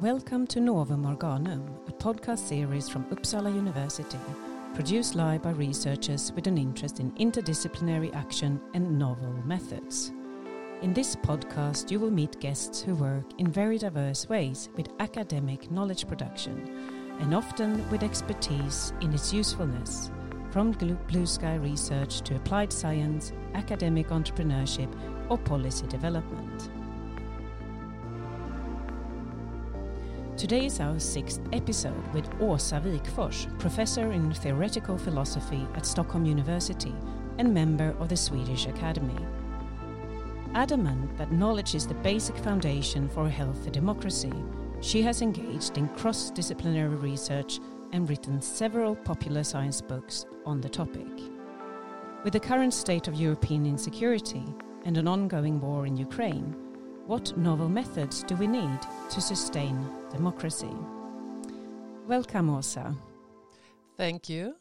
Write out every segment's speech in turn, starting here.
Welcome to Novum Organum, a podcast series from Uppsala University, produced live by researchers with an interest in interdisciplinary action and novel methods. In this podcast, you will meet guests who work in very diverse ways with academic knowledge production and often with expertise in its usefulness, from blue sky research to applied science, academic entrepreneurship, or policy development. Today is our sixth episode with Åsa Wikforss, professor in theoretical philosophy at Stockholm University and member of the Swedish Academy. Adamant that knowledge is the basic foundation for a healthy democracy, she has engaged in cross disciplinary research and written several popular science books on the topic. With the current state of European insecurity and an ongoing war in Ukraine, what novel methods do we need to sustain democracy? Welcome, Åsa. Thank you.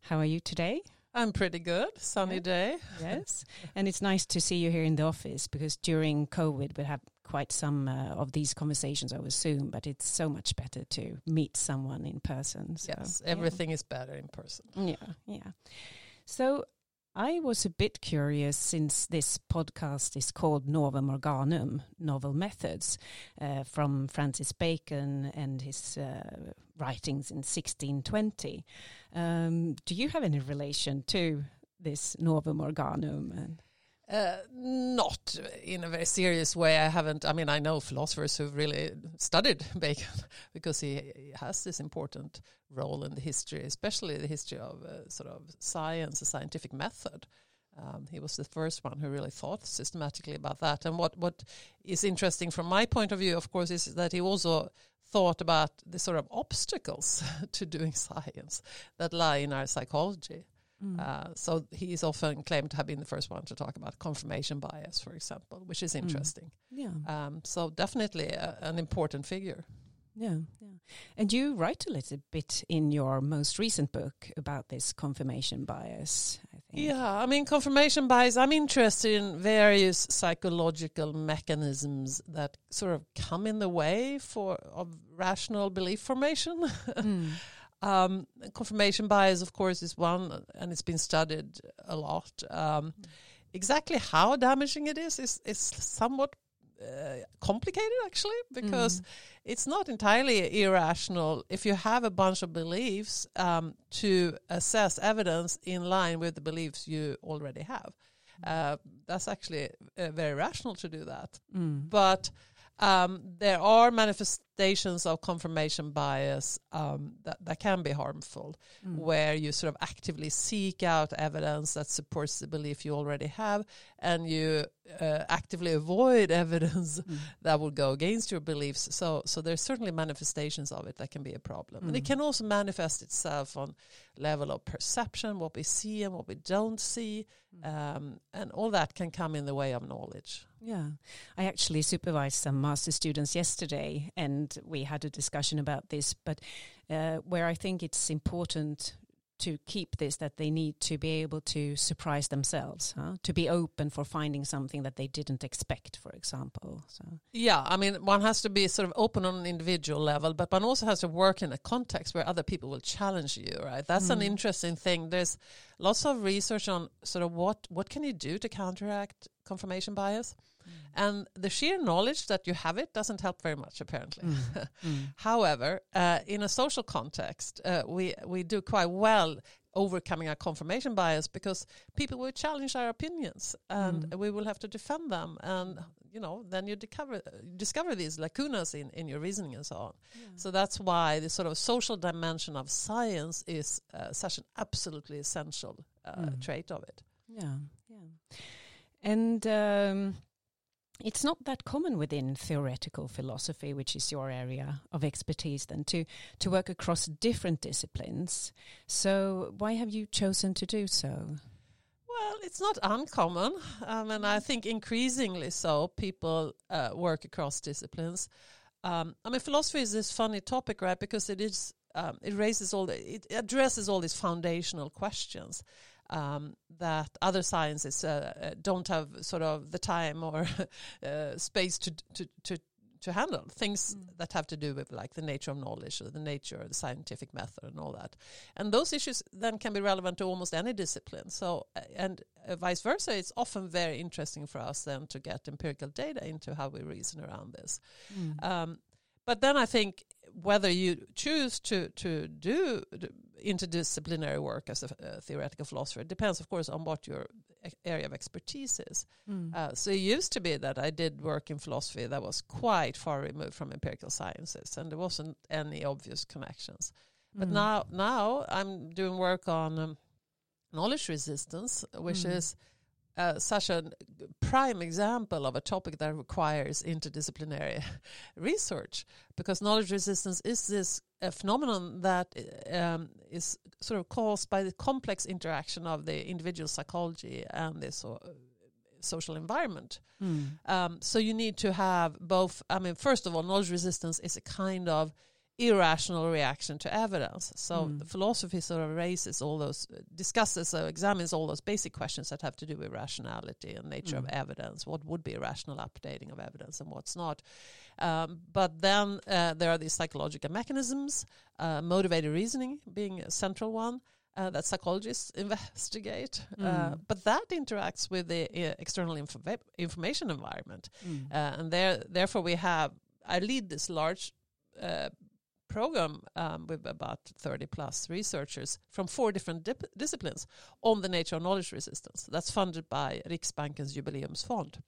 How are you today? I'm pretty good. Sunny yeah. day. Yes. and it's nice to see you here in the office because during COVID we had quite some uh, of these conversations over Zoom, but it's so much better to meet someone in person. So, yes, everything yeah. is better in person. Yeah, yeah. So I was a bit curious since this podcast is called Novum Organum, Novel Methods, uh, from Francis Bacon and his uh, writings in 1620. Um, do you have any relation to this Novum Organum? Uh, not in a very serious way. I haven't. I mean, I know philosophers who've really studied Bacon because he, has this important role in the history, especially the history of uh, sort of science, the scientific method. Um, he was the first one who really thought systematically about that. And what, what is interesting from my point of view, of course, is that he also thought about the sort of obstacles to doing science that lie in our psychology. Mm. Uh, so he is often claimed to have been the first one to talk about confirmation bias, for example, which is mm. interesting. Mm. Yeah. Um, so definitely a, an important figure. Yeah, yeah. And you write a little bit in your most recent book about this confirmation bias, I think. Yeah, I mean, confirmation bias, I'm interested in various psychological mechanisms that sort of come in the way for of rational belief formation. Mm. Um, confirmation bias, of course, is one, and it's been studied a lot. Um, exactly how damaging it is is, is somewhat uh, complicated, actually, because mm. it's not entirely irrational if you have a bunch of beliefs um, to assess evidence in line with the beliefs you already have. Mm. Uh, that's actually uh, very rational to do that. Mm. But um, there are manifestations of confirmation bias um, that, that can be harmful, mm. where you sort of actively seek out evidence that supports the belief you already have, and you uh, actively avoid evidence mm. that will go against your beliefs. So, so there's certainly manifestations of it that can be a problem, mm. and it mm. can also manifest itself on level of perception, what we see and what we don't see. Um, and all that can come in the way of knowledge. Yeah, I actually supervised some master students yesterday, and we had a discussion about this. But uh, where I think it's important to keep this that they need to be able to surprise themselves huh? to be open for finding something that they didn't expect for example so yeah i mean one has to be sort of open on an individual level but one also has to work in a context where other people will challenge you right that's mm. an interesting thing there's lots of research on sort of what what can you do to counteract confirmation bias. And the sheer knowledge that you have it doesn't help very much apparently mm. mm. however uh, in a social context uh, we we do quite well overcoming our confirmation bias because people will challenge our opinions and mm. we will have to defend them and you know then you discover discover these lacunas in, in your reasoning and so on yeah. so that's why the sort of social dimension of science is uh, such an absolutely essential uh, mm. trait of it yeah yeah and um, it's not that common within theoretical philosophy, which is your area of expertise, then to to work across different disciplines. So why have you chosen to do so? Well, it's not uncommon, um, and I think increasingly so. People uh, work across disciplines. Um, I mean, philosophy is this funny topic, right? Because it is um, it raises all the, it addresses all these foundational questions um, that other sciences uh, uh, don't have sort of the time or uh, space to, to, to to handle things mm. that have to do with like the nature of knowledge or the nature of the scientific method and all that and those issues then can be relevant to almost any discipline so uh, and uh, vice versa it's often very interesting for us then to get empirical data into how we reason around this mm. um, but then i think whether you choose to to do interdisciplinary work as a, a, theoretical philosopher. Depends, of course, on what your area of expertise is. Mm. Uh, so it used to be that I did work in philosophy that was quite far removed from empirical sciences, and there wasn't any obvious connections. But mm. now, now I'm doing work on um, knowledge resistance, which mm. is uh, such a prime example of a topic that requires interdisciplinary research because knowledge resistance is this a phenomenon that um, is sort of caused by the complex interaction of the individual psychology and the so, social environment. Mm. Um, so you need to have both. I mean, first of all, knowledge resistance is a kind of irrational reaction to evidence. So mm. the philosophy sort of raises all those, discusses, uh, examines all those basic questions that have to do with rationality and nature mm. of evidence. What would be a rational updating of evidence and what's not? Um, but then uh, there are these psychological mechanisms, uh, motivated reasoning being a central one. Uh, that psychologists investigate, uh, mm. but that interacts with the uh, external inf- information environment, mm. and there, therefore, we have. I lead this large program um, with about 30 plus researchers from four different dip- disciplines on the nature of knowledge resistance. That's funded by Riksbanken's Jubileumsfond.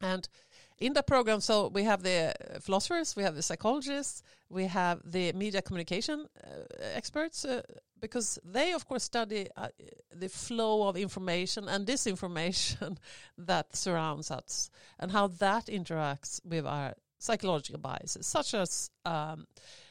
And in that program, so we have the philosophers, we have the psychologists, we have the media communication uh, experts, uh, because they, of course, study uh, the flow of information and disinformation that surrounds us and how that interacts with our psychological biases, such as um,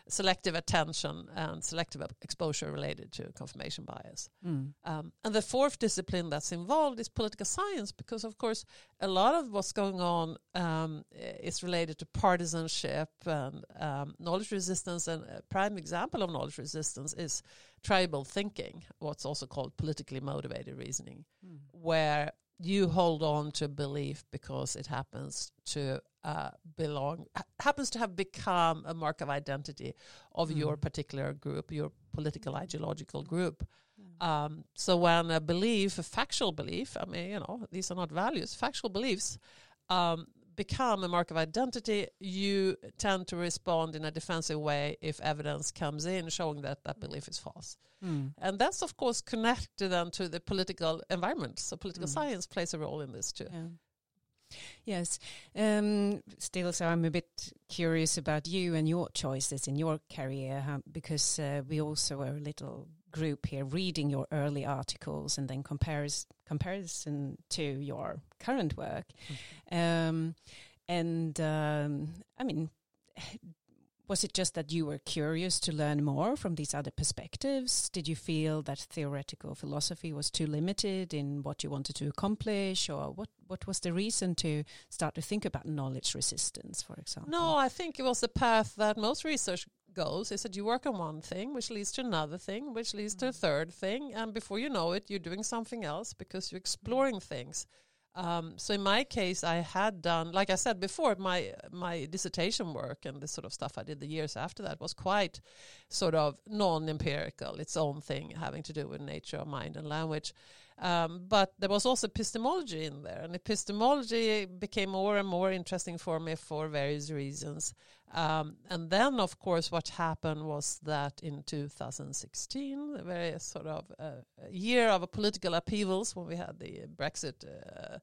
selective attention and selective exposure related to confirmation bias. Mm. Um, and the fourth discipline that's involved is political science, because of course a lot of what's going on um, is related to partisanship and um, knowledge resistance. And a prime example of knowledge resistance is tribal thinking, what's also called politically motivated reasoning, mm. where you hold on to belief because it happens to uh, belong happens to have become a mark of identity of mm. your particular group, your political ideological group. Mm. Um, so when a belief, a factual belief, I mean, you know, these are not values, factual beliefs um, become a mark of identity, you tend to respond in a defensive way if evidence comes in showing that that belief is false. Mm. And that's, of course, connected then to the political environment. So political mm. science plays a role in this too. Yeah. Yes. Um, still, so I'm a bit curious about you and your choices in your career huh? because uh, we also are a little group here reading your early articles and then compares comparison to your current work. Mm-hmm. Um, and um, I mean, was it just that you were curious to learn more from these other perspectives? Did you feel that theoretical philosophy was too limited in what you wanted to accomplish, or what? What was the reason to start to think about knowledge resistance, for example? No, I think it was the path that most research goes. Is that you work on one thing, which leads to another thing, which leads mm. to a mm. third thing, and before you know it, you're doing something else because you're exploring things. Um, so in my case, I had done, like I said before, my my dissertation work and the sort of stuff I did the years after that was quite sort of non-empirical, its own thing, having to do with nature, of mind, and language. Um, but there was also epistemology in there, and epistemology became more and more interesting for me for various reasons. Um, and then, of course, what happened was that in 2016, a very sort of uh, year of political upheavals when we had the Brexit uh,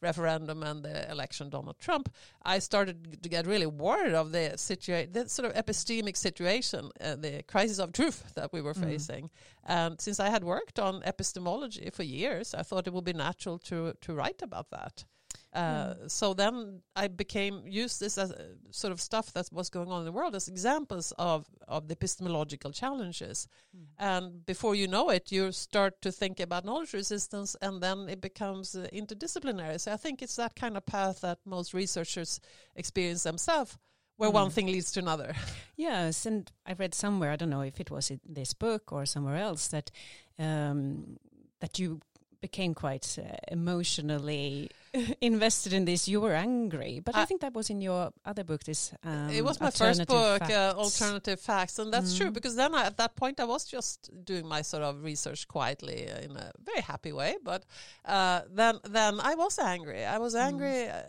referendum and the election Donald Trump, I started to get really worried of the situation, the sort of epistemic situation, uh, the crisis of truth that we were mm. facing. And since I had worked on epistemology for years, I thought it would be natural to to write about that. Uh, mm. So then I became used this as sort of stuff that was going on in the world as examples of of the epistemological challenges, mm. and before you know it, you start to think about knowledge resistance, and then it becomes uh, interdisciplinary. So I think it's that kind of path that most researchers experience themselves. Where mm. one thing leads to another. Yes, and I read somewhere, I don't know if it was in this book or somewhere else, that um, that you became quite uh, emotionally invested in this. You were angry, but I, I, think that was in your other book. This um, it was my first book, uh, Alternative Facts, and that's mm. true because then I, at that point I was just doing my sort of research quietly in a very happy way. But uh, then then I was angry. I was mm. angry. Mm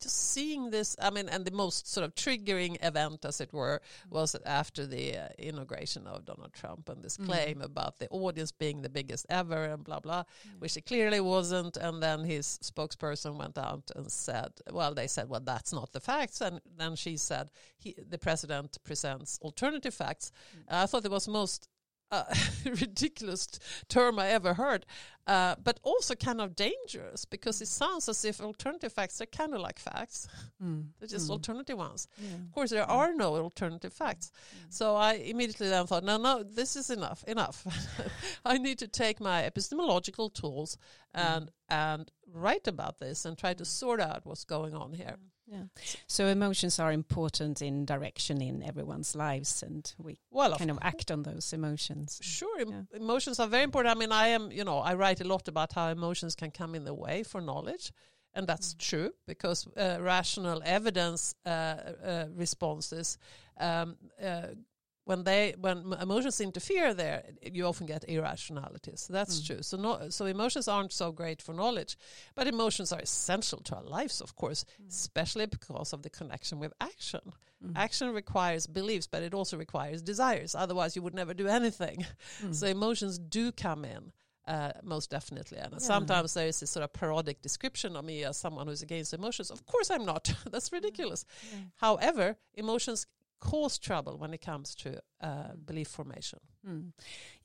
just seeing this, I mean, and the most sort of triggering event, as it were, was after the uh, inauguration of Donald Trump and this mm. claim about the audience being the biggest ever and blah, blah, mm. which it clearly wasn't. And then his spokesperson went out and said, well, they said, well, that's not the facts. And then she said, he, the president presents alternative facts. Mm. I thought it was most uh, ridiculous term I ever heard, uh, but also kind of dangerous because it sounds as if alternative facts are kind of like facts. Mm. They're just mm. alternative ones. Yeah. Of course, there yeah. are no alternative facts. Mm. So I immediately then thought, no, no, this is enough, enough. I need to take my epistemological tools and mm. and write about this and try to sort out what's going on here. Yeah. So emotions are important in direction in everyone's lives, and we well, kind of, of act on those emotions. Sure, yeah. emotions are very important. I mean, I am, you know, I write a lot about how emotions can come in the way for knowledge, and that's mm. true because uh, rational evidence uh, uh, responses um, uh, when they when emotions interfere there, you often get irrationalities So that's mm. true. So no, so emotions aren't so great for knowledge, but emotions are essential to our lives, of course, mm. especially because of the connection with action. Mm. Action requires beliefs, but it also requires desires. Otherwise, you would never do anything. Mm. So emotions do come in. Uh, most definitely. And yeah. sometimes there is a sort of parodic description of me as someone who's against emotions. Of course, I'm not. That's ridiculous. Yeah. However, emotions cause trouble when it comes to uh, belief formation. Mm.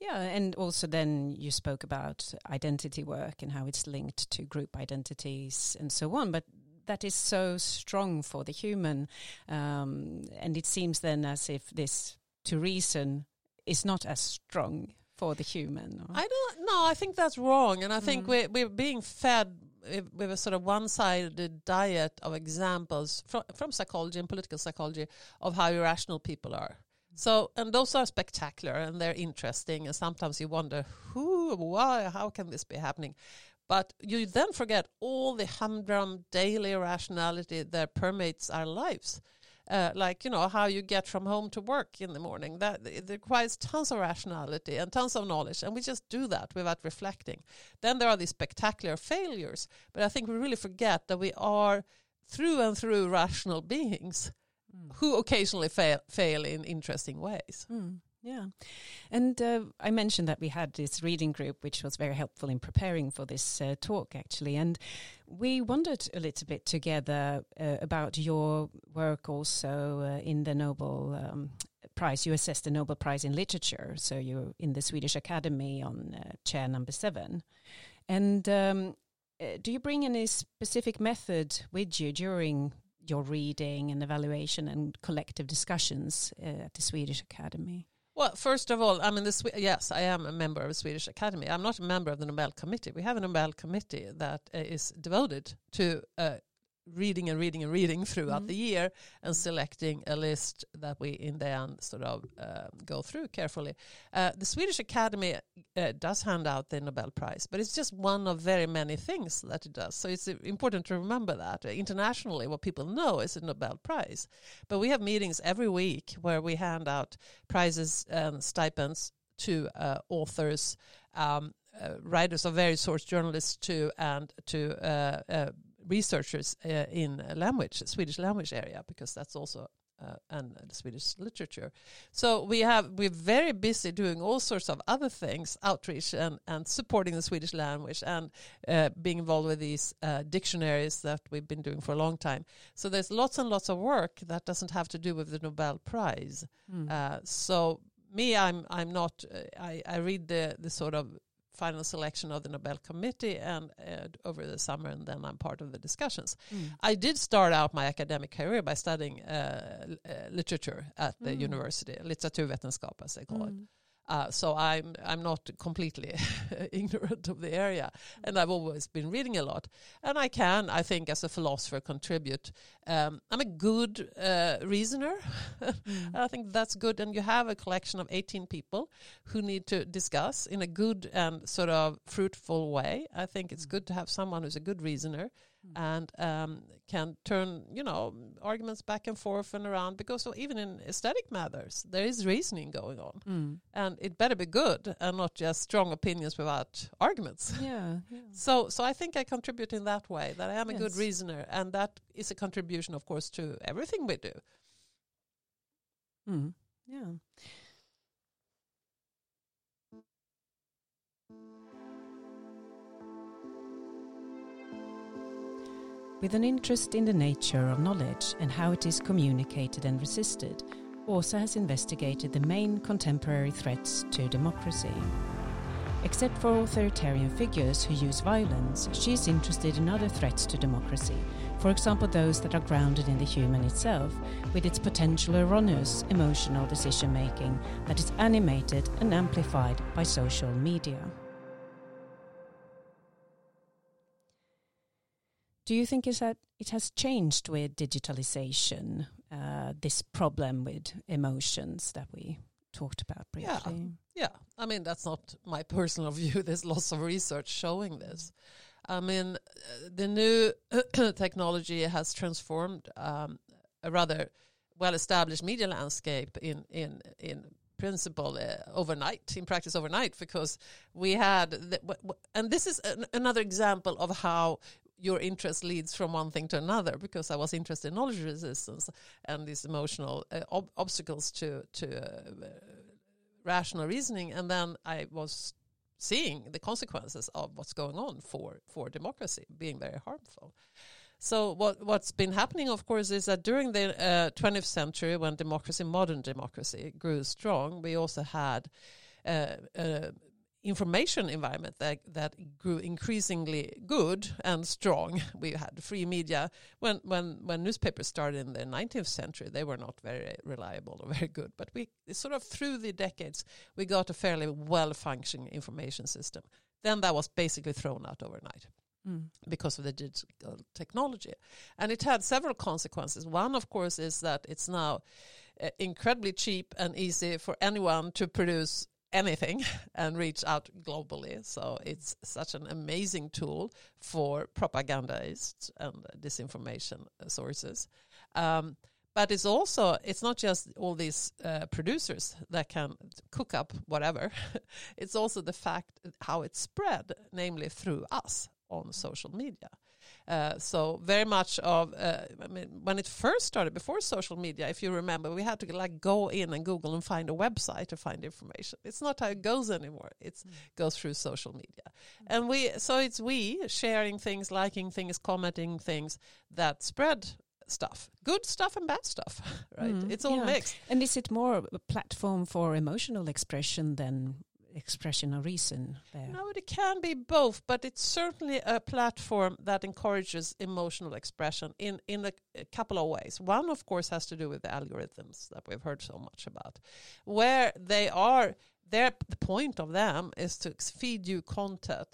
Yeah, and also then you spoke about identity work and how it's linked to group identities and so on. But that is so strong for the human, um, and it seems then as if this to reason is not as strong for the human. Or? I don't know. I think that's wrong, and I think mm. we're we're being fed with a sort of one-sided diet of examples from, from psychology and political psychology of how irrational people are. Mm. So, and those are spectacular and they're interesting. And sometimes you wonder, who, why, how can this be happening? But you then forget all the humdrum daily irrationality that permeates our lives uh, like you know how you get from home to work in the morning that it requires tons of rationality and tons of knowledge and we just do that without reflecting then there are these spectacular failures but i think we really forget that we are through and through rational beings mm. who occasionally fail, fail in interesting ways mm. Yeah. And uh, I mentioned that we had this reading group, which was very helpful in preparing for this uh, talk, actually. And we wondered a little bit together uh, about your work also uh, in the Nobel um, Prize. You assessed the Nobel Prize in Literature. So you're in the Swedish Academy on uh, chair number seven. And um, uh, do you bring any specific method with you during your reading and evaluation and collective discussions at the Swedish Academy? Well, first of all, I mean, the, yes, I am a member of the Swedish Academy. I'm not a member of the Nobel Committee. We have a Nobel Committee that uh, is devoted to uh, reading and reading and reading throughout mm. the year and selecting a list that we in the end sort of uh, go through carefully. Uh, the Swedish Academy uh, does hand out the Nobel Prize, but it's just one of very many things that it does. So it's important to remember that internationally, what people know is a Nobel Prize. But we have meetings every week where we hand out prizes and stipends to uh, authors. Um, uh, writers of various sorts, journalists too, and to uh, uh, researchers uh, in language, Swedish language area, because that's also uh, and uh, Swedish literature. So we have we're very busy doing all sorts of other things, outreach and, and supporting the Swedish language and uh, being involved with these uh, dictionaries that we've been doing for a long time. So there's lots and lots of work that doesn't have to do with the Nobel Prize. Mm. so me, I'm I'm not. Uh, I I read the the sort of final selection of the Nobel Committee and uh, over the summer, and then I'm part of the discussions. Mm. I did start out my academic career by studying uh, uh, literature at the mm. university, litteraturvetenskap as they call mm. it. Uh, so I'm I'm not completely ignorant of the area, and I've always been reading a lot, and I can I think as a philosopher contribute. Um, I'm a good uh, reasoner. mm. I think that's good, and you have a collection of 18 people who need to discuss in a good and sort of fruitful way. I think it's good to have someone who's a good reasoner. And um, can turn you know arguments back and forth and around because so even in aesthetic matters there is reasoning going on mm. and it better be good and not just strong opinions without arguments yeah, yeah, so so i think i contribute in that way that i am yes. a good reasoner and that is a contribution of course to everything we do mm. yeah With an interest in the nature of knowledge and how it is communicated and resisted, Åsa has investigated the main contemporary threats to democracy. Except for authoritarian figures who use violence, she is interested in other threats to democracy, for example, those that are grounded in the human itself, with its potential erroneous emotional decision making that is animated and amplified by social media. Do you think is that it has changed with digitalization, uh, this problem with emotions that we talked about briefly? Yeah. yeah, I mean, that's not my personal view. There's lots of research showing this. I mean, the new technology has transformed um, a rather well-established media landscape in in in principle uh, overnight in practice overnight because we had the, and this is an, another example of how your interest leads from one thing to another because I was interested in knowledge resistance and these emotional uh, ob- obstacles to to uh, rational reasoning, and then I was seeing the consequences of what's going on for for democracy being very harmful. So what what's been happening, of course, is that during the uh, 20th century, when democracy, modern democracy, grew strong, we also had uh, uh, information environment that, that grew increasingly good and strong. We had free media. When, when, when newspapers started in the 19th century, they were not very reliable or very good. But we sort of through the decades, we got a fairly well functioning information system. Then that was basically thrown out overnight. Mm. Because of the digital technology. And it had several consequences. One, of course, is that it's now uh, incredibly cheap and easy for anyone to produce anything and reach out globally. So it's such an amazing tool for propagandists and disinformation sources. Um, but it's also it's not just all these uh, producers that can cook up whatever. it's also the fact how it's spread, namely through us on social media. Uh, so very much of uh, I mean, when it first started before social media, if you remember, we had to like go in and Google and find a website to find information. It's not how it goes anymore. It mm. goes through social media, mm. and we so it's we sharing things, liking things, commenting things that spread stuff good stuff and bad stuff right mm, it's all yeah. mixed and is it more a platform for emotional expression than expression of reason there? No, it can be both, but it's certainly a platform that encourages emotional expression in, in a, a, couple of ways. One, of course, has to do with the algorithms that we've heard so much about, where they are. Their, the point of them is to feed you content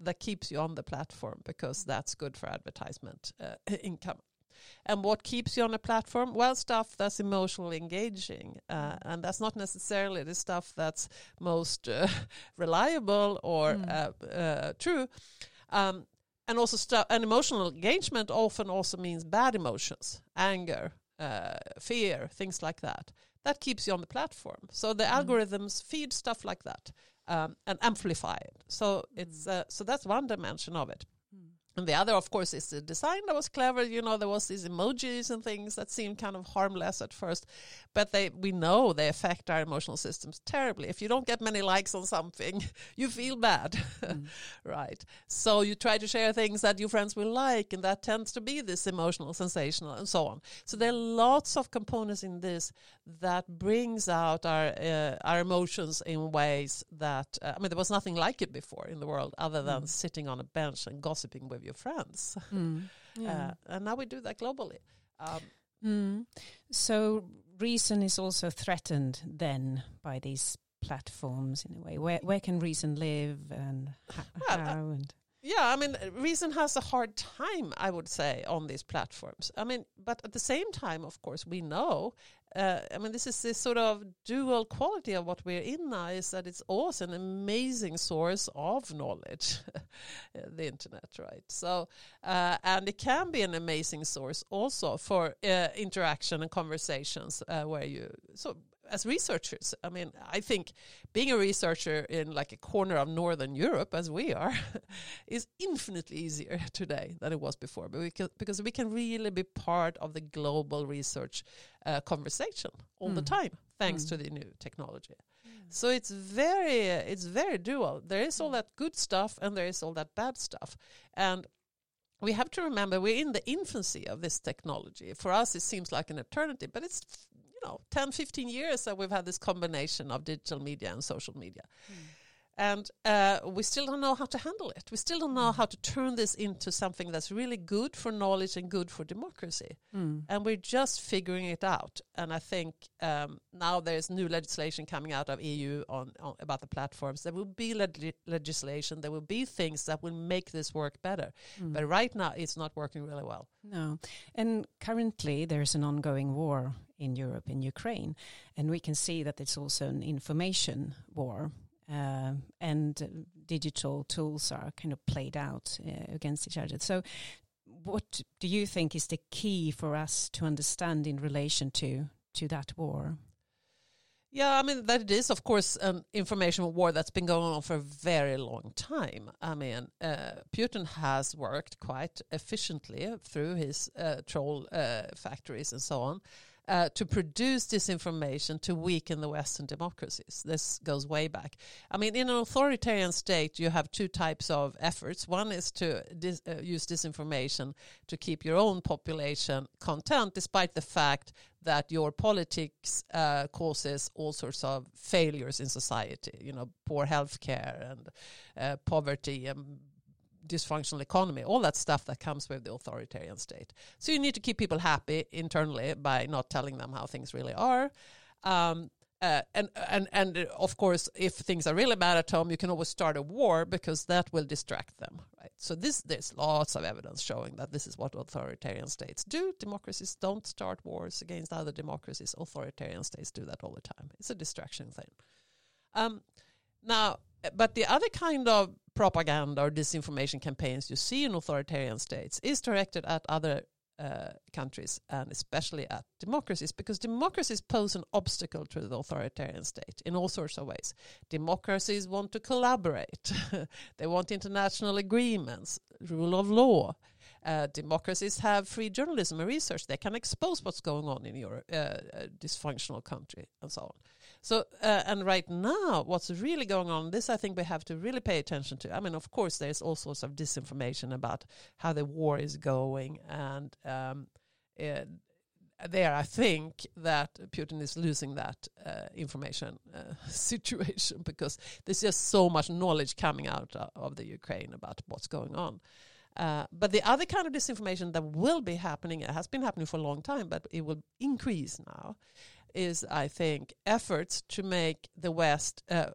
that keeps you on the platform because that's good for advertisement uh, income and what keeps you on a platform? Well, stuff that's emotionally engaging. Uh, and that's not necessarily the stuff that's most uh, reliable or mm. uh, uh true. Um, and also, stuff, and emotional engagement often also means bad emotions, anger, uh, fear, things like that. That keeps you on the platform. So the mm. algorithms feed stuff like that um, and amplify it. So it's mm. uh, so that's one dimension of it. And the other, of course, is the design that was clever. You know, there was these emojis and things that seemed kind of harmless at first, but they we know they affect our emotional systems terribly. If you don't get many likes on something, you feel bad, mm. right? So you try to share things that your friends will like, and that tends to be this emotional, sensational, and so on. So there are lots of components in this that brings out our uh, our emotions in ways that uh, I mean, there was nothing like it before in the world, other than mm. sitting on a bench and gossiping with your friends. Mm. Yeah. Uh, and now we do that globally. Um, mm. So reason is also threatened then by these platforms in a way? Where where can reason live and how? Well, uh, how and Yeah, I mean, reason has a hard time, I would say, on these platforms. I mean, but at the same time, of course, we know. Uh, I mean, this is this sort of dual quality of what we're in now is that it's also an amazing source of knowledge, the internet, right? So, uh, and it can be an amazing source also for uh, interaction and conversations uh, where you so as researchers, I mean, I think being a researcher in like a corner of Northern Europe, as we are, is infinitely easier today than it was before. But we can, because we can really be part of the global research uh, conversation all mm. the time, thanks mm. to the new technology. So it's very, it's very dual. There is all mm. that good stuff, and there is all that bad stuff, and we have to remember we're in the infancy of this technology. For us, it seems like an eternity, but it's you know 10 15 years that we've had this combination of digital media and social media. Mm. and uh, we still don't know how to handle it. We still don't know mm. how to turn this into something that's really good for knowledge and good for democracy. Mm. and we're just figuring it out. And i think um, now there's new legislation coming out of eu on, on about the platforms. There will be leg- legislation. There will be things that will make this work better. Hmm. but right now it's not working really well. No. And currently there's an ongoing war in Europe, in Ukraine. And we can see that it's also an information war. Uh, and digital tools are kind of played out uh, against each other. So, what do you think is the key for us to understand in relation to to that war? Yeah, I mean that it is, of course, an information war that's been going on for a very long time. I mean, uh, Putin has worked quite efficiently through his uh, troll uh, factories and so on uh, to produce disinformation to weaken the Western democracies. This goes way back. I mean, in an authoritarian state, you have two types of efforts. One is to dis- uh, use disinformation to keep your own population content, despite the fact that your politics uh, causes all sorts of failures in society. You know, poor health care and uh, poverty and dysfunctional economy, all that stuff that comes with the authoritarian state. So you need to keep people happy internally by not telling them how things really are. Um, uh, and and and uh, of course, if things are really bad at home, you can always start a war because that will distract them, right? So this there's lots of evidence showing that this is what authoritarian states do. Democracies don't start wars against other democracies. Authoritarian states do that all the time. It's a distraction thing. Um, now, but the other kind of propaganda or disinformation campaigns you see in authoritarian states is directed at other uh, countries and especially at democracies because democracies pose an obstacle to the authoritarian state in all sorts of ways. Democracies want to collaborate, they want international agreements, rule of law. Uh, democracies have free journalism and research. They can expose what's going on in your uh, uh dysfunctional country and so on. So, uh, and right now, what's really going on, this I think we have to really pay attention to. I mean, of course, there's all sorts of disinformation about how the war is going. And um, uh, there, I think that Putin is losing that uh, information uh, situation because there's just so much knowledge coming out of the Ukraine about what's going on. Uh, but the other kind of disinformation that will be happening, it has been happening for a long time, but it will increase now, is, I think, efforts to make the West, uh,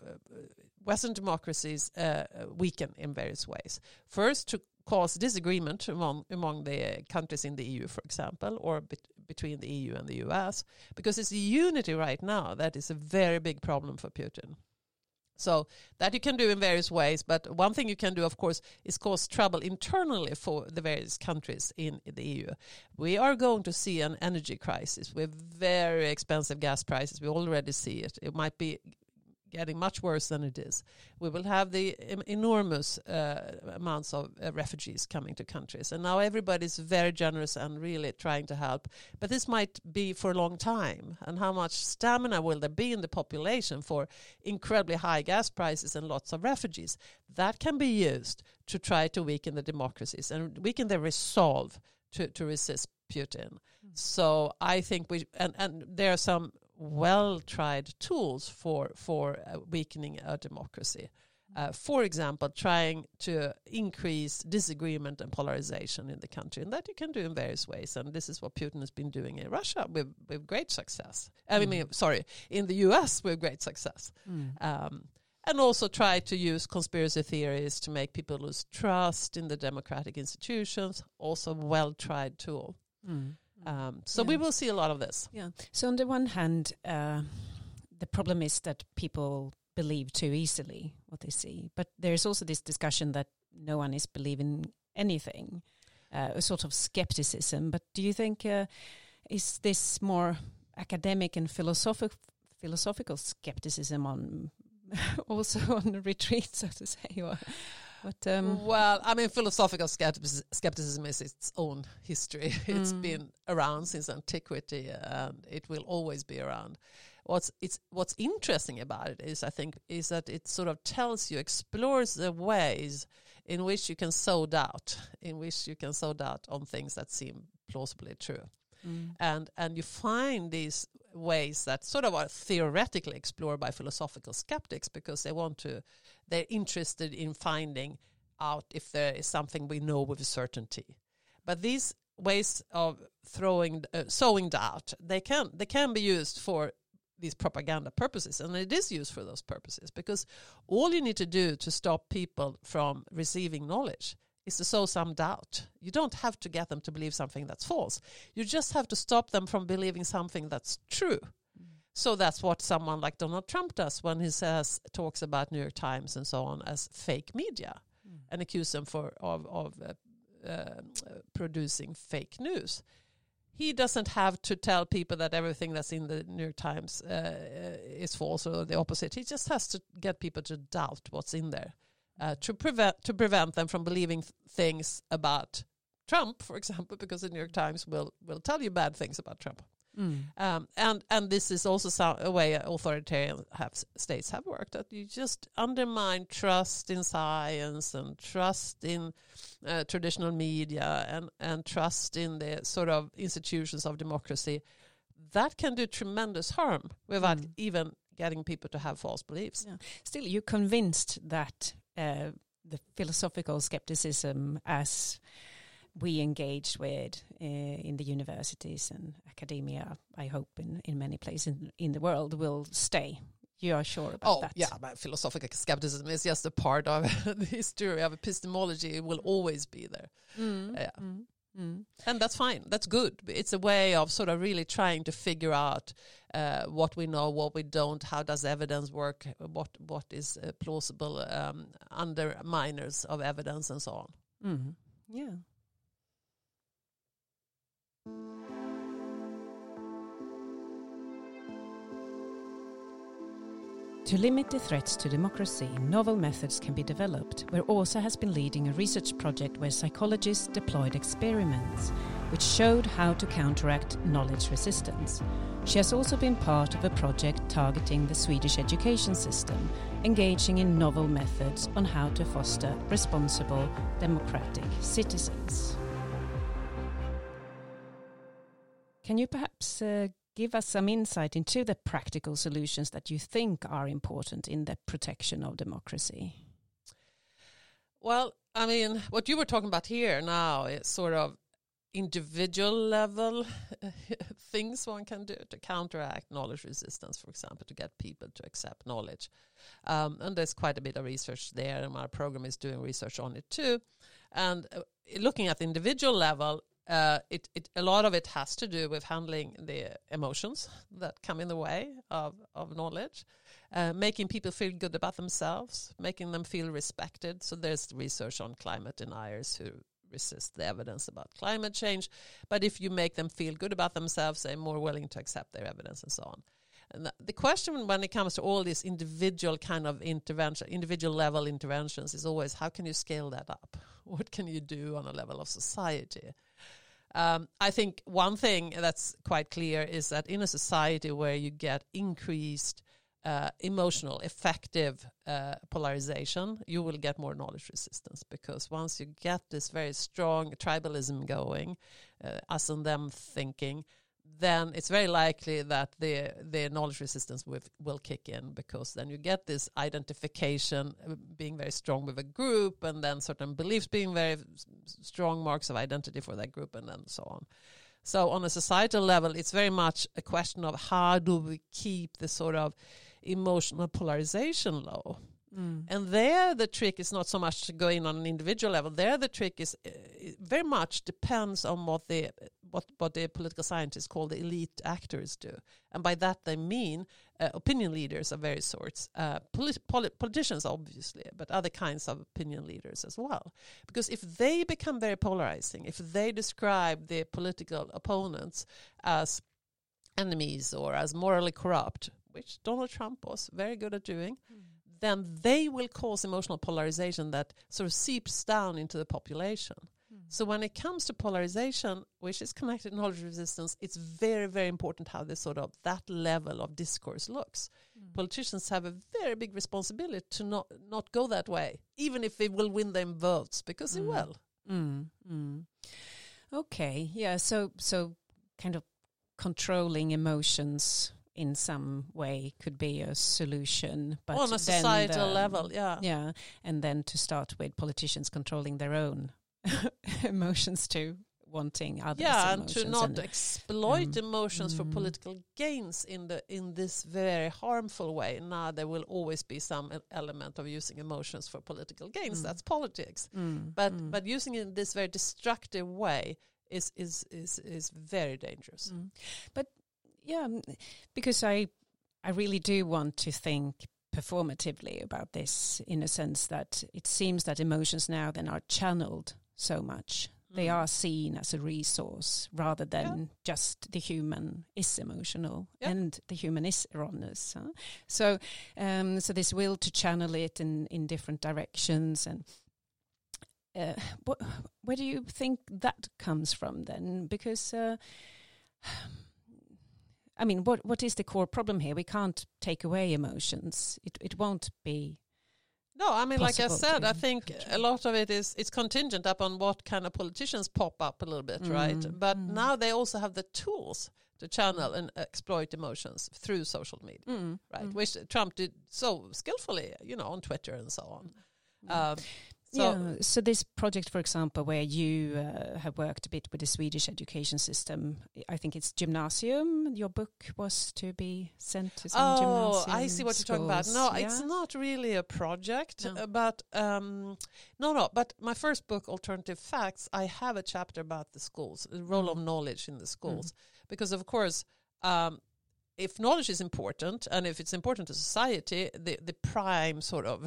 Western democracies uh, weaken in various ways. First, to cause disagreement among among the countries in the EU, for example, or between the EU and the US, because it's unity right now that is a very big problem for Putin. So that you can do in various ways, but one thing you can do, of course, is cause trouble internally for the various countries in, the EU. We are going to see an energy crisis with very expensive gas prices. We already see it. It might be getting much worse than it is. We will have the enormous uh, amounts of uh, refugees coming to countries. And now everybody's very generous and really trying to help. But this might be for a long time. And how much stamina will there be in the population for incredibly high gas prices and lots of refugees? That can be used to try to weaken the democracies and weaken their resolve to, to resist Putin. Mm. So I think we and, and there are some well tried tools for for uh, weakening a democracy. Uh, for example, trying to increase disagreement and polarization in the country, and that you can do in various ways. And this is what Putin has been doing in Russia with, with great success. I mean, mm. sorry, in the U.S. with great success. Mm. Um, and also try to use conspiracy theories to make people lose trust in the democratic institutions. Also, well tried tool. Mm. Um, so yeah. we will see a lot of this. Yeah. So on the one hand, uh, the problem is that people believe too easily what they see, but there's also this discussion that no one is believing anything, uh, a sort of skepticism. But do you think uh, is this more academic and philosophic philosophical skepticism on also on the retreat, so to say? Or but, um, well, I mean, philosophical skepticism is its own history. It's mm. been around since antiquity, and it will always be around. What's it's what's interesting about it is, I think, is that it sort of tells you, explores the ways in which you can sow doubt, in which you can sow doubt on things that seem plausibly true. Mm. And and you find these ways that sort of are theoretically explored by philosophical skeptics because they want to they're interested in finding out if there is something we know with certainty. But these ways of throwing uh, sowing doubt they can they can be used for these propaganda purposes and it is used for those purposes because all you need to do to stop people from receiving knowledge is to sow some doubt. You don't have to get them to believe something that's false. You just have to stop them from believing something that's true. Mm. So that's what someone like Donald Trump does when he says talks about New York Times and so on as fake media, mm. and accuse them for of of uh, uh, producing fake news. He doesn't have to tell people that everything that's in the New York Times uh, is false or the opposite. He just has to get people to doubt what's in there uh, to prevent to prevent them from believing th- things about Trump, for example, because the New York Times will will tell you bad things about Trump. Mm. Um, and and this is also a way authoritarian have, states have worked that you just undermine trust in science and trust in uh, traditional media and and trust in the sort of institutions of democracy that can do tremendous harm without mm. even getting people to have false beliefs. Yeah. Still, you're convinced that uh, the philosophical skepticism as we engaged with uh, in the universities and academia, I hope in, in many places in, in the world will stay. You are sure about oh, that? yeah, but philosophical skepticism is just a part of the history of epistemology. It will always be there. Mm. Yeah. Mm. Mm. And that's fine. That's good. It's a way of sort of really trying to figure out uh, what we know, what we don't, how does evidence work, what what is uh, plausible um, underminers of evidence, and so on. Mm. Yeah. To limit the threats to democracy, novel methods can be developed, where Åsa has been leading a research project where psychologists deployed experiments which showed how to counteract knowledge resistance. She has also been part of a project targeting the Swedish education system, engaging in novel methods on how to foster responsible democratic citizens. Can you perhaps uh, give us some insight into the practical solutions that you think are important in the protection of democracy. Well, I mean, what you were talking about here now is sort of individual level things one can do to counteract knowledge resistance, for example, to get people to accept knowledge. Um, and there's quite a bit of research there, and my program is doing research on it too. And uh, looking at the individual level, uh, it, it a lot of it has to do with handling the emotions that come in the way of of knowledge, uh, making people feel good about themselves, making them feel respected. So there's research on climate deniers who resist the evidence about climate change, but if you make them feel good about themselves, they're more willing to accept their evidence and so on. The question when it comes to all these individual kind of intervention, individual level interventions, is always how can you scale that up? What can you do on a level of society? Um, I think one thing that's quite clear is that in a society where you get increased uh, emotional, effective uh, polarization, you will get more knowledge resistance because once you get this very strong tribalism going, uh, us and them thinking, then it's very likely that the the knowledge resistance will, will kick in because then you get this identification uh, being very strong with a group and then certain beliefs being very strong marks of identity for that group and then so on. So on a societal level, it's very much a question of how do we keep the sort of emotional polarization low. Mm. And there, the trick is not so much to go in on an individual level. There, the trick is uh, very much depends on what the what what the political scientists call the elite actors do, and by that they mean uh, opinion leaders of various sorts, uh, polit- polit- politicians obviously, but other kinds of opinion leaders as well. Because if they become very polarizing, if they describe their political opponents as enemies or as morally corrupt, which Donald Trump was very good at doing. Mm then they will cause emotional polarization that sort of seeps down into the population. Mm. So when it comes to polarization, which is connected knowledge resistance, it's very, very important how this sort of that level of discourse looks. Mm. Politicians have a very big responsibility to not not go that way, even if they will win them votes, because mm. they will. Mm. Mm. Okay, yeah. So so kind of controlling emotions in some way could be a solution. But on a societal the, level, yeah, yeah, and then to start with politicians controlling their own emotions too wanting others yeah and to not and, exploit um, emotions mm. for political gains in the in this very harmful way now there will always be some element of using emotions for political gains mm. that's politics mm. but mm. but using it in this very destructive way is is is is very dangerous mm. but yeah, because I I really do want to think performatively about this in a sense that it seems that emotions now then are channeled so much. Mm. They are seen as a resource rather than yeah. just the human is emotional yeah. and the human is erroneous. Huh? So, um, so this will to channel it in in different directions and. Uh, what, where do you think that comes from then? Because uh, I mean, what what is the core problem here? We can't take away emotions. It it won't be. No, I mean, like I said, I think a lot of it is it's contingent upon what kind of politicians pop up a little bit, mm. right? But mm. now they also have the tools to channel and exploit emotions through social media, mm. right? Mm. Which Trump did so skillfully, you know, on Twitter and so on. Mm. Um, so, yeah. So this project, for example, where you uh, have worked a bit with the Swedish education system, I think it's gymnasium. Your book was to be sent to some oh, gymnasium. I see what schools. you're talking about. No, yeah? it's not really a project, no. Uh, but um, no, no. But my first book, Alternative Facts, I have a chapter about the schools, the role mm. of knowledge in the schools, mm. because of course. Um, if knowledge is important and if it's important to society, the, the prime sort of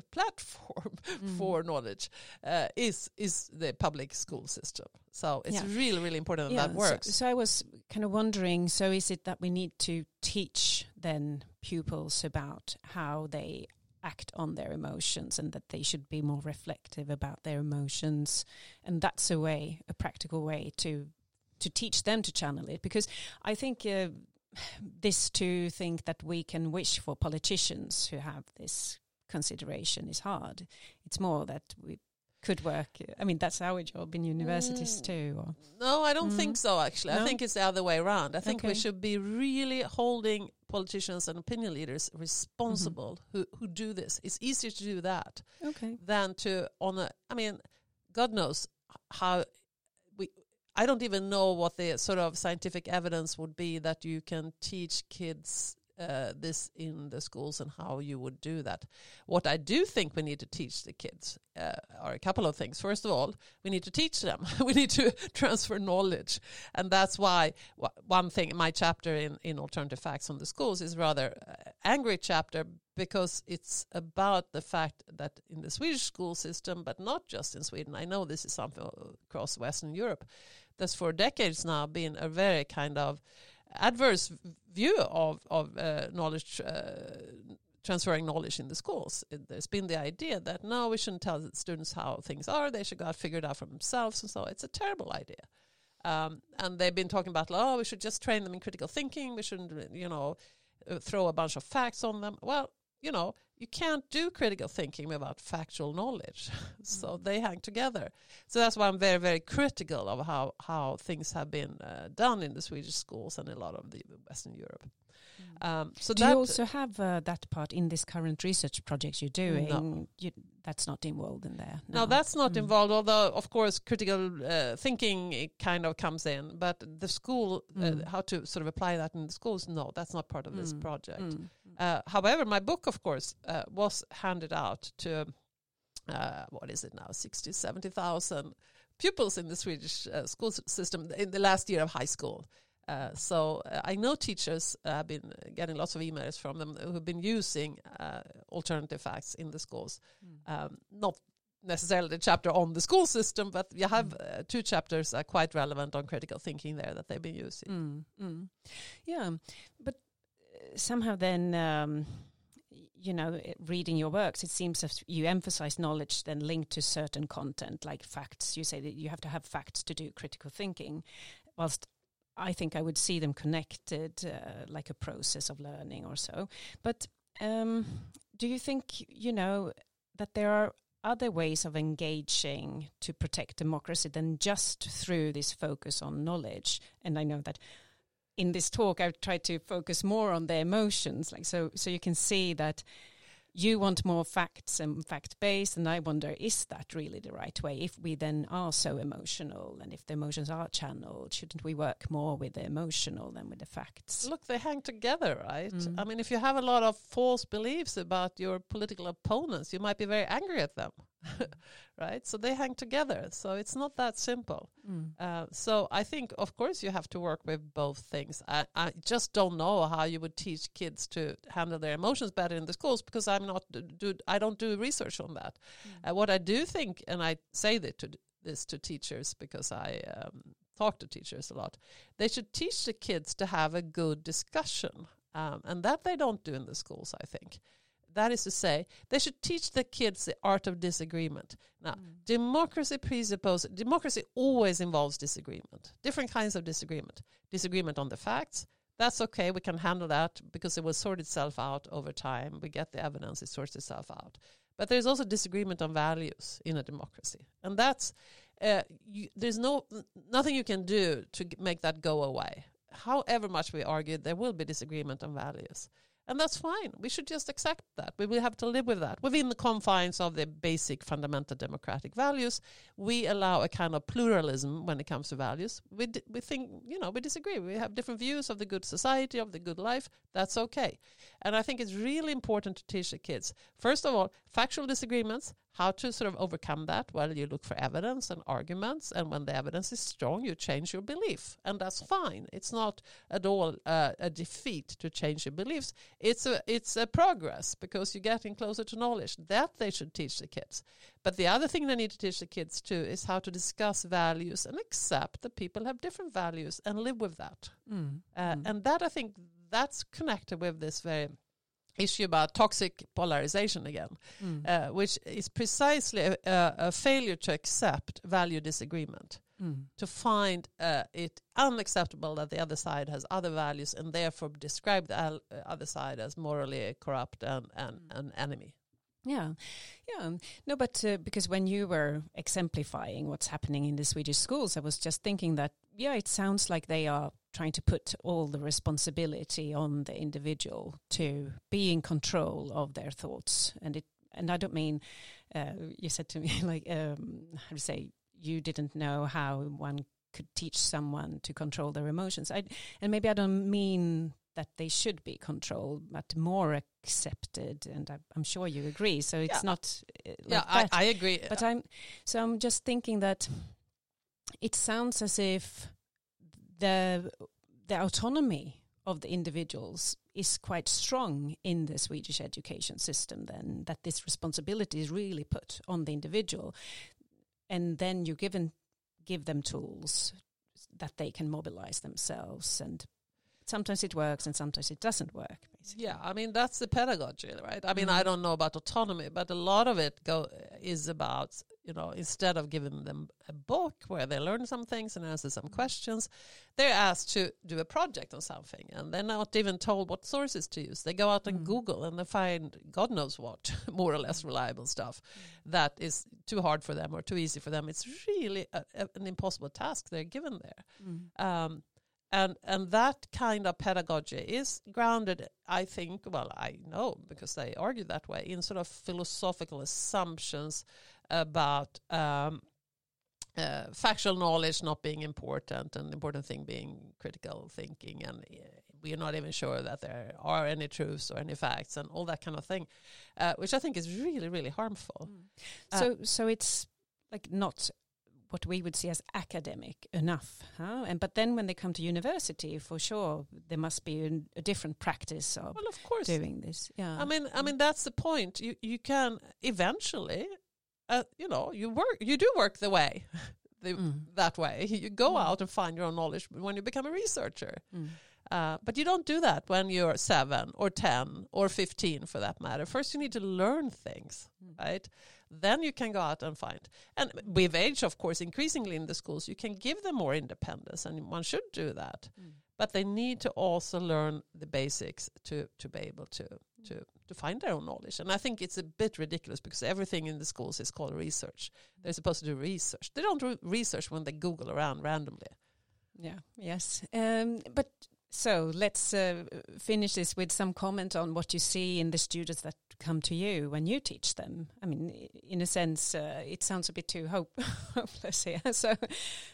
platform mm. for knowledge uh, is is the public school system. So it's yeah. really really important that yeah, that works. So, so, I was kind of wondering. So is it that we need to teach then pupils about how they act on their emotions and that they should be more reflective about their emotions, and that's a way, a practical way to to teach them to channel it because I think. Uh, this to think that we can wish for politicians who have this consideration is hard. It's more that we could work. I mean, that's our job in universities mm. too. Or? No, I don't mm. think so. Actually, no? I think it's the other way around. I think okay. we should be really holding politicians and opinion leaders responsible mm-hmm. who who do this. It's easier to do that okay. than to on a. I mean, God knows how I don't even know what the sort of scientific evidence would be that you can teach kids uh, this in the schools and how you would do that. What I do think we need to teach the kids uh, are a couple of things. First of all, we need to teach them. we need to transfer knowledge, and that's why one thing. My chapter in in alternative facts on the schools is rather uh, angry chapter because it's about the fact that in the Swedish school system, but not just in Sweden. I know this is something across Western Europe. That's for decades now been a very kind of adverse view of of uh, knowledge uh, transferring knowledge in the schools. It, there's been the idea that no, we shouldn't tell students how things are; they should go out figure it out for themselves, and so it's a terrible idea. Um, and they've been talking about, oh, we should just train them in critical thinking. We shouldn't, you know, throw a bunch of facts on them. Well, you know, you can't do critical thinking without factual knowledge. so Mm. they hang together. So that's why I'm very, very critical of how, how things have been uh, done in the Swedish schools and a lot of the Western Europe. Um, so Do that you also have uh, that part in this current research project you're doing? No. You, that's not involved in there. No, that's not Mm. involved. Although, of course, critical uh, thinking it kind of comes in, but the school, Mm. uh, how to sort of apply that in the schools, no, that's not part of this Mm. project. Mm. Uh, however, my book, of course, uh, was handed out to uh, what is it now, 60, 70,000 pupils in the Swedish uh, school system in the last year of high school. Uh, so uh, I know teachers uh, have been getting lots of emails from them who have been using uh, alternative facts in the schools. Um, not necessarily the chapter on the school system, but you have uh, two chapters that are quite relevant on critical thinking there that they've been using. Mm, mm. Yeah, but uh, somehow then, um, you know, reading your works, it seems as you emphasize knowledge then linked to certain content, like facts. You say that you have to have facts to do critical thinking, whilst I think I would see them connected, uh, like a process of learning or so. But um, do you think, you know, that there are other ways of engaging to protect democracy than just through this focus on knowledge? And I know that in this talk I've tried to focus more on the emotions, like so so you can see that you want more facts and fact based and I wonder is that really the right way if we then are so emotional and if the emotions are channeled shouldn't we work more with the emotional than with the facts Look, they hang together, right? Mm. I mean, if you have a lot of false beliefs about your political opponents, you might be very angry at them, right? So they hang together. So it's not that simple. Mm. Uh, so I think, of course, you have to work with both things. I, I just don't know how you would teach kids to handle their emotions better in the schools because I'm not do I don't do research on that. Uh, what I do think, and I say that to this to teachers because I um, talk to teachers a lot, they should teach the kids to have a good discussion, um, and that they don't do in the schools. I think. That is to say, they should teach the kids the art of disagreement. Now, Mm. democracy presupposes democracy always involves disagreement, different kinds of disagreement. Disagreement on the facts. That's okay. We can handle that because it will sort itself out over time. We get the evidence; it sorts itself out. But there's also disagreement on values in a democracy, and that's uh, you, there's no nothing you can do to make that go away. However much we argue, there will be disagreement on values. And that's fine. We should just accept that. We will have to live with that. Within the confines of the basic fundamental democratic values, we allow a kind of pluralism when it comes to values. We, d- we think, you know, we disagree. We have different views of the good society, of the good life. That's okay. And I think it's really important to teach the kids, first of all, factual disagreements, how to sort of overcome that. Well, you look for evidence and arguments, and when the evidence is strong, you change your belief, and that's fine. It's not at all uh, a defeat to change your beliefs. It's a it's a progress because you're getting closer to knowledge. That they should teach the kids. But the other thing they need to teach the kids too is how to discuss values and accept that people have different values and live with that. Mm. Uh, Mm. And that I think that's connected with this very issue about toxic polarization again, Mm. uh, which is precisely a, a, a failure to accept value disagreement, Mm. to find uh, it unacceptable that the other side has other values and therefore describe the uh, other side as morally corrupt and, and an enemy. Yeah, yeah. No, but uh, because when you were exemplifying what's happening in the Swedish schools, I was just thinking that, yeah, it sounds like they are trying to put all the responsibility on the individual to be in control of their thoughts. And it, and I don't mean, uh, you said to me, like, um, how to say, you didn't know how one could teach someone to control their emotions. I, and maybe I don't mean that they should be controlled, but more accepted. And I, I'm sure you agree. So it's Yeah. not uh, like yeah, I. I agree. but I'm so I'm just thinking that it sounds as if the the autonomy of the individuals is quite strong in the Swedish education system. Then that this responsibility is really put on the individual, and then you given give them tools that they can mobilize themselves and sometimes it works and sometimes it doesn't work basically Yeah, I mean that's the pedagogy, right? I mean, Mm. I don't know about autonomy, but a lot of it go is about you know, instead of giving them a book where they learn some things and answer some questions, they're asked to do a project on something and they're not even told what sources to use. They go out and mm. Google and they find God knows what, more or less reliable stuff that is too hard for them or too easy for them. It's really a, a, an impossible task they're given there. Mm. Um, and and that kind of pedagogy is grounded i think well i know because they argue that way in sort of philosophical assumptions about um, uh, factual knowledge not being important and the important thing being critical thinking and uh, we are not even sure that there are any truths or any facts and all that kind of thing uh, which i think is really really harmful mm. so so it's like not what we would see as academic enough huh? and but then when they come to university for sure there must be a, a different practice of, well, of course. doing this yeah i mean i mean that's the point you you can eventually uh, you know, you work, you do work the way, the, mm. that way. You go mm. out and find your own knowledge when you become a researcher. Mm. Uh, but you don't do that when you're seven or 10 or 15 for that matter. First, you need to learn things, mm. right? Then you can go out and find. And with age, of course, increasingly in the schools, you can give them more independence, and one should do that. Mm. But they need to also learn the basics to, to be able to, to to find their own knowledge. And I think it's a bit ridiculous because everything in the schools is called research. They're supposed to do research. They don't do research when they Google around randomly. Yeah, yes. Um, but so let's uh, finish this with some comment on what you see in the students that come to you when you teach them. I mean, in a sense, uh, it sounds a bit too hope hopeless here. So,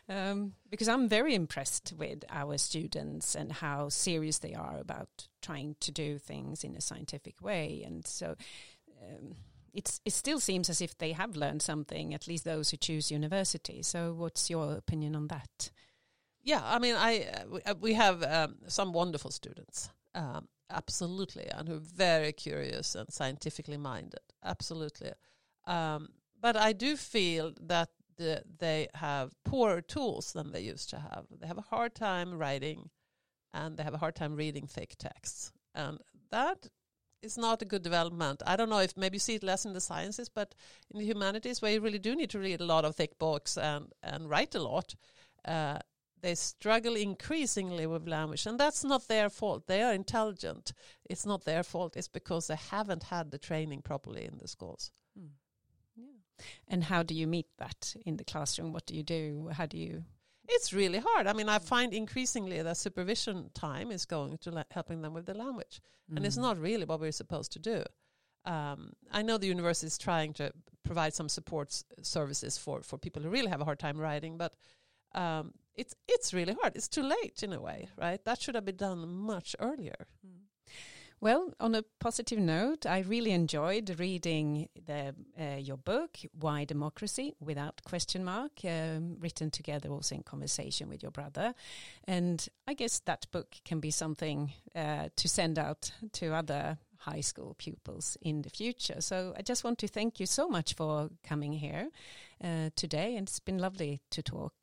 um, because I'm very impressed with our students and how serious they are about trying to do things in a scientific way, and so. Um, it's, it still seems as if they have learned something, at least those who choose university. So, what's your opinion on that? Yeah, I mean, I uh, we have um, some wonderful students, um, absolutely, and who are very curious and scientifically minded, absolutely. Um, but I do feel that the, they have poorer tools than they used to have. They have a hard time writing, and they have a hard time reading thick texts, and that is not a good development. I don't know if maybe you see it less in the sciences, but in the humanities, where you really do need to read a lot of thick books and and write a lot. Uh, they struggle increasingly with language and that's not their fault. They are intelligent. It's not their fault. It's because they haven't had the training properly in the schools. Mm. yeah. and how do you meet that in the classroom? What do you do? How do you it's really hard. I mean i find increasingly that supervision time is going to la- helping them with the language. Mm. and it's hmm. not really what we're supposed to do. Um, I know the university is trying to provide some support services for, for people who really have a hard time writing, but um, it's it's really hard. It's too late in a way, right? That should have been done much earlier. Mm. Well, on a positive note, I really enjoyed reading the, uh, your book, Why Democracy, without question mark, um, written together also in conversation with your brother. And I guess that book can be something uh, to send out to other high school pupils in the future. So I just want to thank you so much for coming here uh, today, and it's been lovely to talk.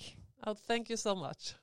Oh, thank you so much.